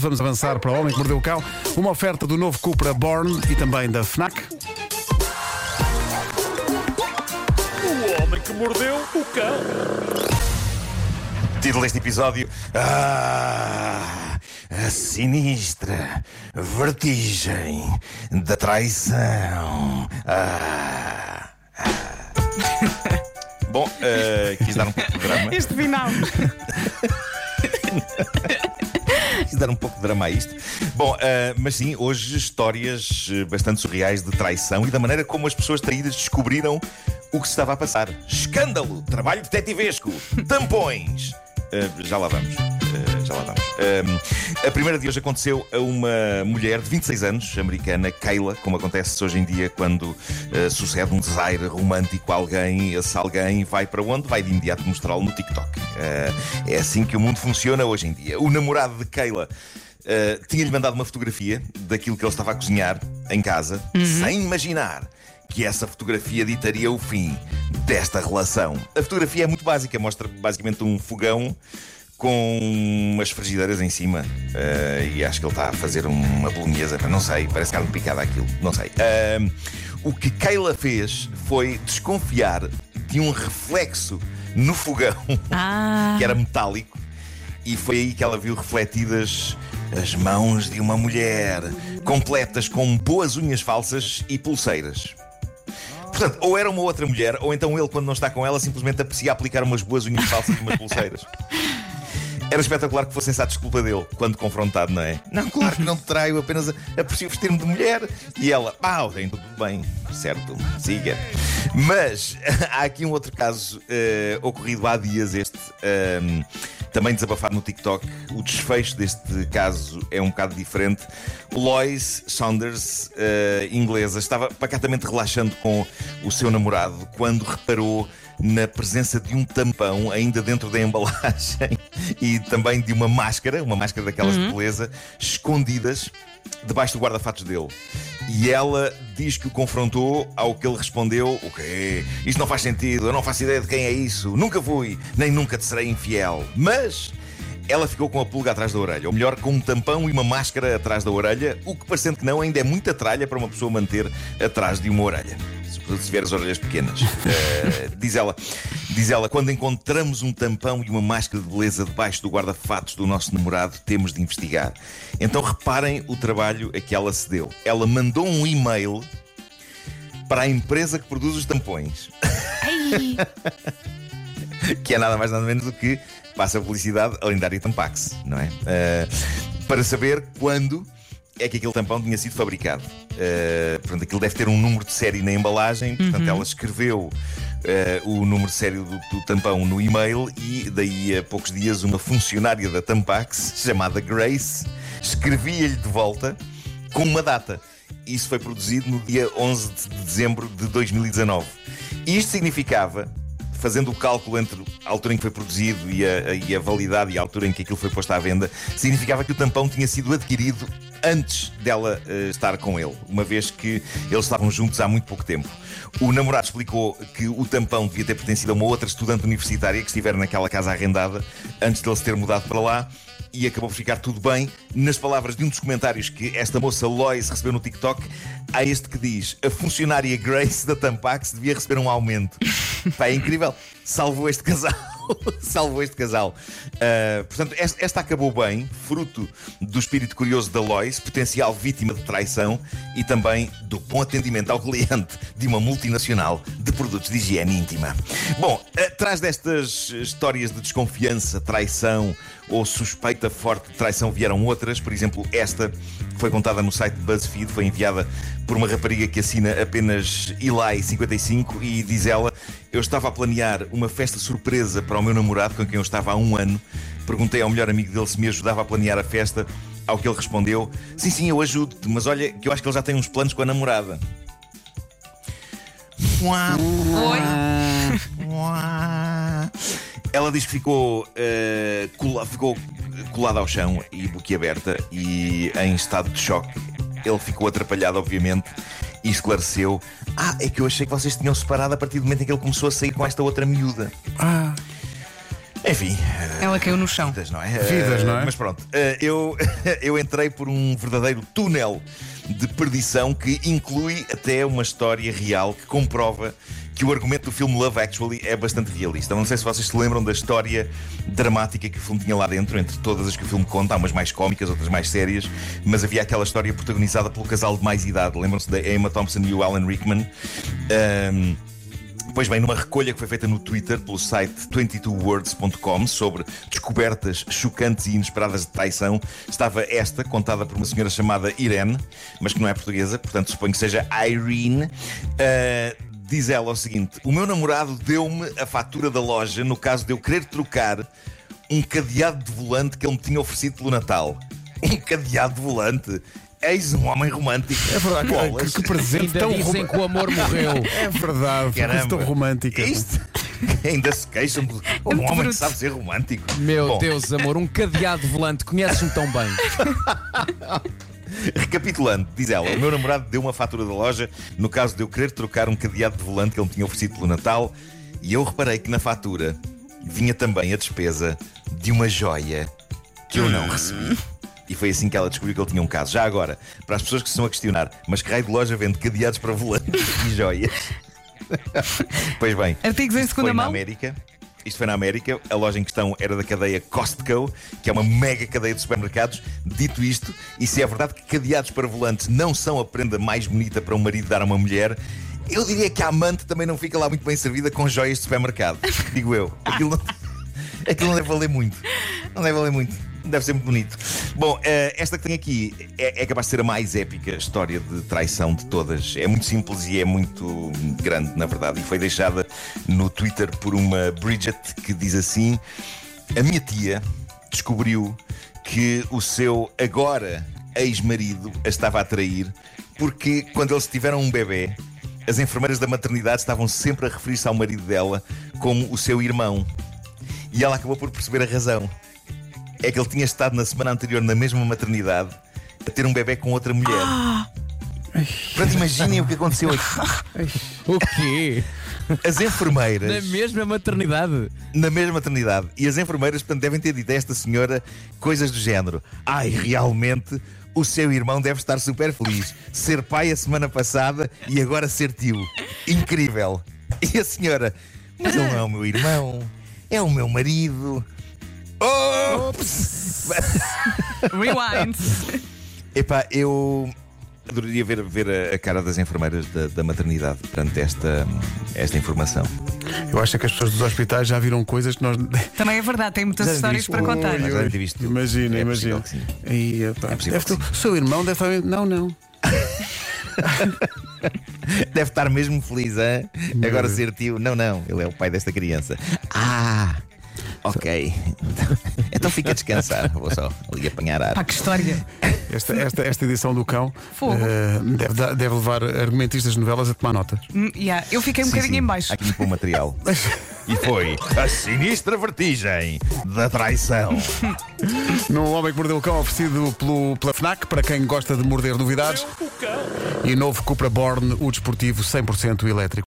Vamos avançar para o Homem que Mordeu o Cão. Uma oferta do novo Cupra Born e também da FNAC. O homem que mordeu o cão. Título deste episódio: Ah, a sinistra vertigem da traição. Ah, ah. Bom, eh, quis dar um pouco de drama. Este final. Dar um pouco de drama a isto. Bom, eh, mas sim, hoje histórias eh, bastante surreais de traição e da maneira como as pessoas traídas descobriram o que se estava a passar. Escândalo, trabalho detetivesco, tampões. Eh, já lá vamos. Eh, já lá vamos. Eh, a primeira de hoje aconteceu a uma mulher de 26 anos, americana, Kayla, como acontece hoje em dia quando eh, sucede um desaire romântico a alguém, esse alguém vai para onde? Vai de imediato mostrá-lo no TikTok. Eh, é assim que o mundo funciona hoje em dia. O namorado de Kayla. Uh, tinha-lhe mandado uma fotografia daquilo que ele estava a cozinhar em casa, sem imaginar que essa fotografia ditaria o fim desta relação. A fotografia é muito básica, mostra basicamente um fogão com umas frigideiras em cima. Uh, e acho que ele está a fazer uma bolonhesa, não sei, parece carne picada aquilo, não sei. Uh, o que Keila fez foi desconfiar de um reflexo no fogão Ah. que era metálico e foi aí que ela viu refletidas as mãos de uma mulher, completas com boas unhas falsas e pulseiras. Portanto, ou era uma outra mulher, ou então ele, quando não está com ela, simplesmente aprecia aplicar umas boas unhas falsas e umas pulseiras. Era espetacular que fosse essa desculpa dele, quando confrontado, não é? Não, claro que não te traio, apenas aprecio vestir-me de mulher. E ela, pá, tem tudo bem, certo, siga. Mas há aqui um outro caso eh, ocorrido há dias, este, ehm, também desabafado no TikTok. O desfecho deste caso é um bocado diferente. Lois Saunders, eh, inglesa, estava pacatamente relaxando com o seu namorado quando reparou na presença de um tampão ainda dentro da embalagem e também de uma máscara, uma máscara daquelas de beleza, escondidas debaixo do guarda-fatos dele. E ela diz que o confrontou, ao que ele respondeu: O quê? Isso não faz sentido, eu não faço ideia de quem é isso, nunca fui, nem nunca te serei infiel. Mas. Ela ficou com a pulga atrás da orelha, ou melhor, com um tampão e uma máscara atrás da orelha, o que parecendo que não, ainda é muita tralha para uma pessoa manter atrás de uma orelha. Se tiver as orelhas pequenas. Eh, diz ela, diz ela, quando encontramos um tampão e uma máscara de beleza debaixo do guarda-fatos do nosso namorado, temos de investigar. Então reparem o trabalho a que ela se deu. Ela mandou um e-mail para a empresa que produz os tampões. Ai. que é nada mais nada menos do que passa a publicidade a lendária Tampax, não é? Uh, para saber quando é que aquele tampão tinha sido fabricado. Uh, portanto, aquilo deve ter um número de série na embalagem, portanto, ela escreveu. uh, o número de série do, do tampão no e-mail e daí a poucos dias uma funcionária da Tampax chamada Grace escrevia-lhe de volta com uma data. Isso foi produzido no dia 11 de dezembro de 2019. Isto significava fazendo o cálculo entre a altura em que foi produzido e a, e a validade e a altura em que aquilo foi posto à venda, significava que o tampão tinha sido adquirido antes dela eh, estar com ele, uma vez que eles estavam juntos há muito pouco tempo. O namorado explicou que o tampão devia ter pertencido a uma outra estudante universitária que estivera naquela casa arrendada antes dele se ter mudado para lá e acabou por ficar tudo bem. Nas palavras de um dos comentários que esta moça Lois recebeu no TikTok, há este que diz: a funcionária Grace da Tampax devia receber um aumento. Pá, é incrível. Salvou este casal. Salvou este casal. Uh, portanto, esta, esta acabou bem, fruto do espírito curioso da Lois, potencial vítima de traição e também do bom atendimento ao cliente de uma multinacional de produtos de higiene íntima. Bom, atrás destas histórias de desconfiança, traição ou suspeita forte de traição vieram outras, por exemplo, esta que foi contada no site BuzzFeed, foi enviada por uma rapariga que assina apenas Eli55 e diz ela: Eu estava a planear uma festa surpresa para o meu namorado, com quem eu estava há um ano. Perguntei ao melhor amigo dele se me ajudava a planear a festa, ao que ele respondeu: Sim, sim, eu ajudo-te, mas olha, que eu acho que ele já tem uns planos com a namorada. Oi. Ela diz que ficou, eh, cola- ficou colada ao chão e boquiaberta e em estado de choque. Ele ficou atrapalhado, obviamente, e esclareceu: Ah, é que eu achei que vocês tinham separado a partir do momento em que ele começou a sair com esta outra miúda. Ah, Enfim, Ela caiu no chão. vidas, não é? Vidas, Eh, não é? Mas pronto, eh, eu, eu entrei por um verdadeiro túnel de perdição que inclui até uma história real que comprova que o argumento do filme Love Actually é bastante realista. Não sei se vocês se lembram da história dramática que o filme tinha lá dentro, entre todas as que o filme conta, há umas mais cómicas, outras mais sérias, mas havia aquela história protagonizada pelo casal de mais idade. Lembram-se da Emma Thompson e o Alan Rickman? Ahm, Pois bem, numa recolha que foi feita no Twitter pelo site 22words.com sobre descobertas chocantes e inesperadas de traição, estava esta, contada por uma senhora chamada Irene, mas que não é portuguesa, portanto suponho que seja Irene. Ah, diz ela o seguinte: O meu namorado deu-me a fatura da loja no caso de eu querer trocar um cadeado de volante que ele me tinha oferecido pelo Natal. Um cadeado de volante? Eis um homem romântico. É verdade, Bolas. que, que presente Ainda tão dizem que o amor morreu. É verdade, que coisa tão romântica. Isto ainda se queixam de um muito homem bruto. que sabe ser romântico. Meu Bom, Deus, amor, um cadeado volante, conheces-me tão bem. Recapitulando, diz ela: o meu namorado deu uma fatura da loja no caso de eu querer trocar um cadeado de volante que ele me tinha oferecido pelo Natal e eu reparei que na fatura vinha também a despesa de uma joia que eu não recebi. E foi assim que ela descobriu que ele tinha um caso. Já agora, para as pessoas que se estão a questionar, mas que raio de loja vende cadeados para volantes e joias? pois bem, Artigos em isto segunda foi na mão? América. Isto foi na América. A loja em questão era da cadeia Costco, que é uma mega cadeia de supermercados. Dito isto, e se é verdade que cadeados para volantes não são a prenda mais bonita para um marido dar a uma mulher, eu diria que a amante também não fica lá muito bem servida com joias de supermercado. Digo eu. Aquilo não, aquilo não deve valer muito. Não deve valer muito. Deve ser muito bonito. Bom, eh, esta que tenho aqui é, é capaz de ser a mais épica história de traição de todas. É muito simples e é muito grande, na verdade. E foi deixada no Twitter por uma Bridget que diz assim: A minha tia descobriu que o seu agora ex-marido a estava a trair porque quando eles tiveram um bebê, as enfermeiras da maternidade estavam sempre a referir-se ao marido dela como o seu irmão. E ela acabou por perceber a razão. É que ele tinha estado na semana anterior na mesma maternidade a ter um bebê com outra mulher. Portanto, imaginem o que aconteceu aqui. O quê? As enfermeiras. Na mesma maternidade? na mesma maternidade. E as enfermeiras, portanto, devem ter dito a esta senhora coisas do género. Ai, realmente, o seu irmão deve estar super feliz. Ser pai a semana passada e agora ser tio. Incrível. E a senhora, mas ele não é o meu irmão, é o meu marido. Ops! Rewind. Epá, eu adoraria ver, ver a, a cara das enfermeiras da, da maternidade perante esta, esta informação. Eu acho que as pessoas dos hospitais já viram coisas que nós. Também é verdade, tem muitas Já histórias viste? para contar. Mas tudo. Imagina, É imagina. que sim. Aí, epá, É possível deve que ter- seu irmão deve estar. Não, não. Deve estar mesmo feliz, hein? Agora ser tio. Não, não, ele é o pai desta criança. Ah! Ok. Então fica a descansar. Vou só ali apanhar ar. Pá, que história. Esta, esta, esta edição do cão eh, deve, dar- deve levar argumentistas de novelas a tomar nota. Hum, yeah, Eu fiquei um Sim, bocadinho sim, em baixo. Aqui muito bom material. E foi a sinistra vertigem da traição. No Homem que Mordeu o Cão, oferecido pelo, pela Fnac, para quem gosta de morder novidades. O. E novo Cupra Born, o desportivo 100% elétrico.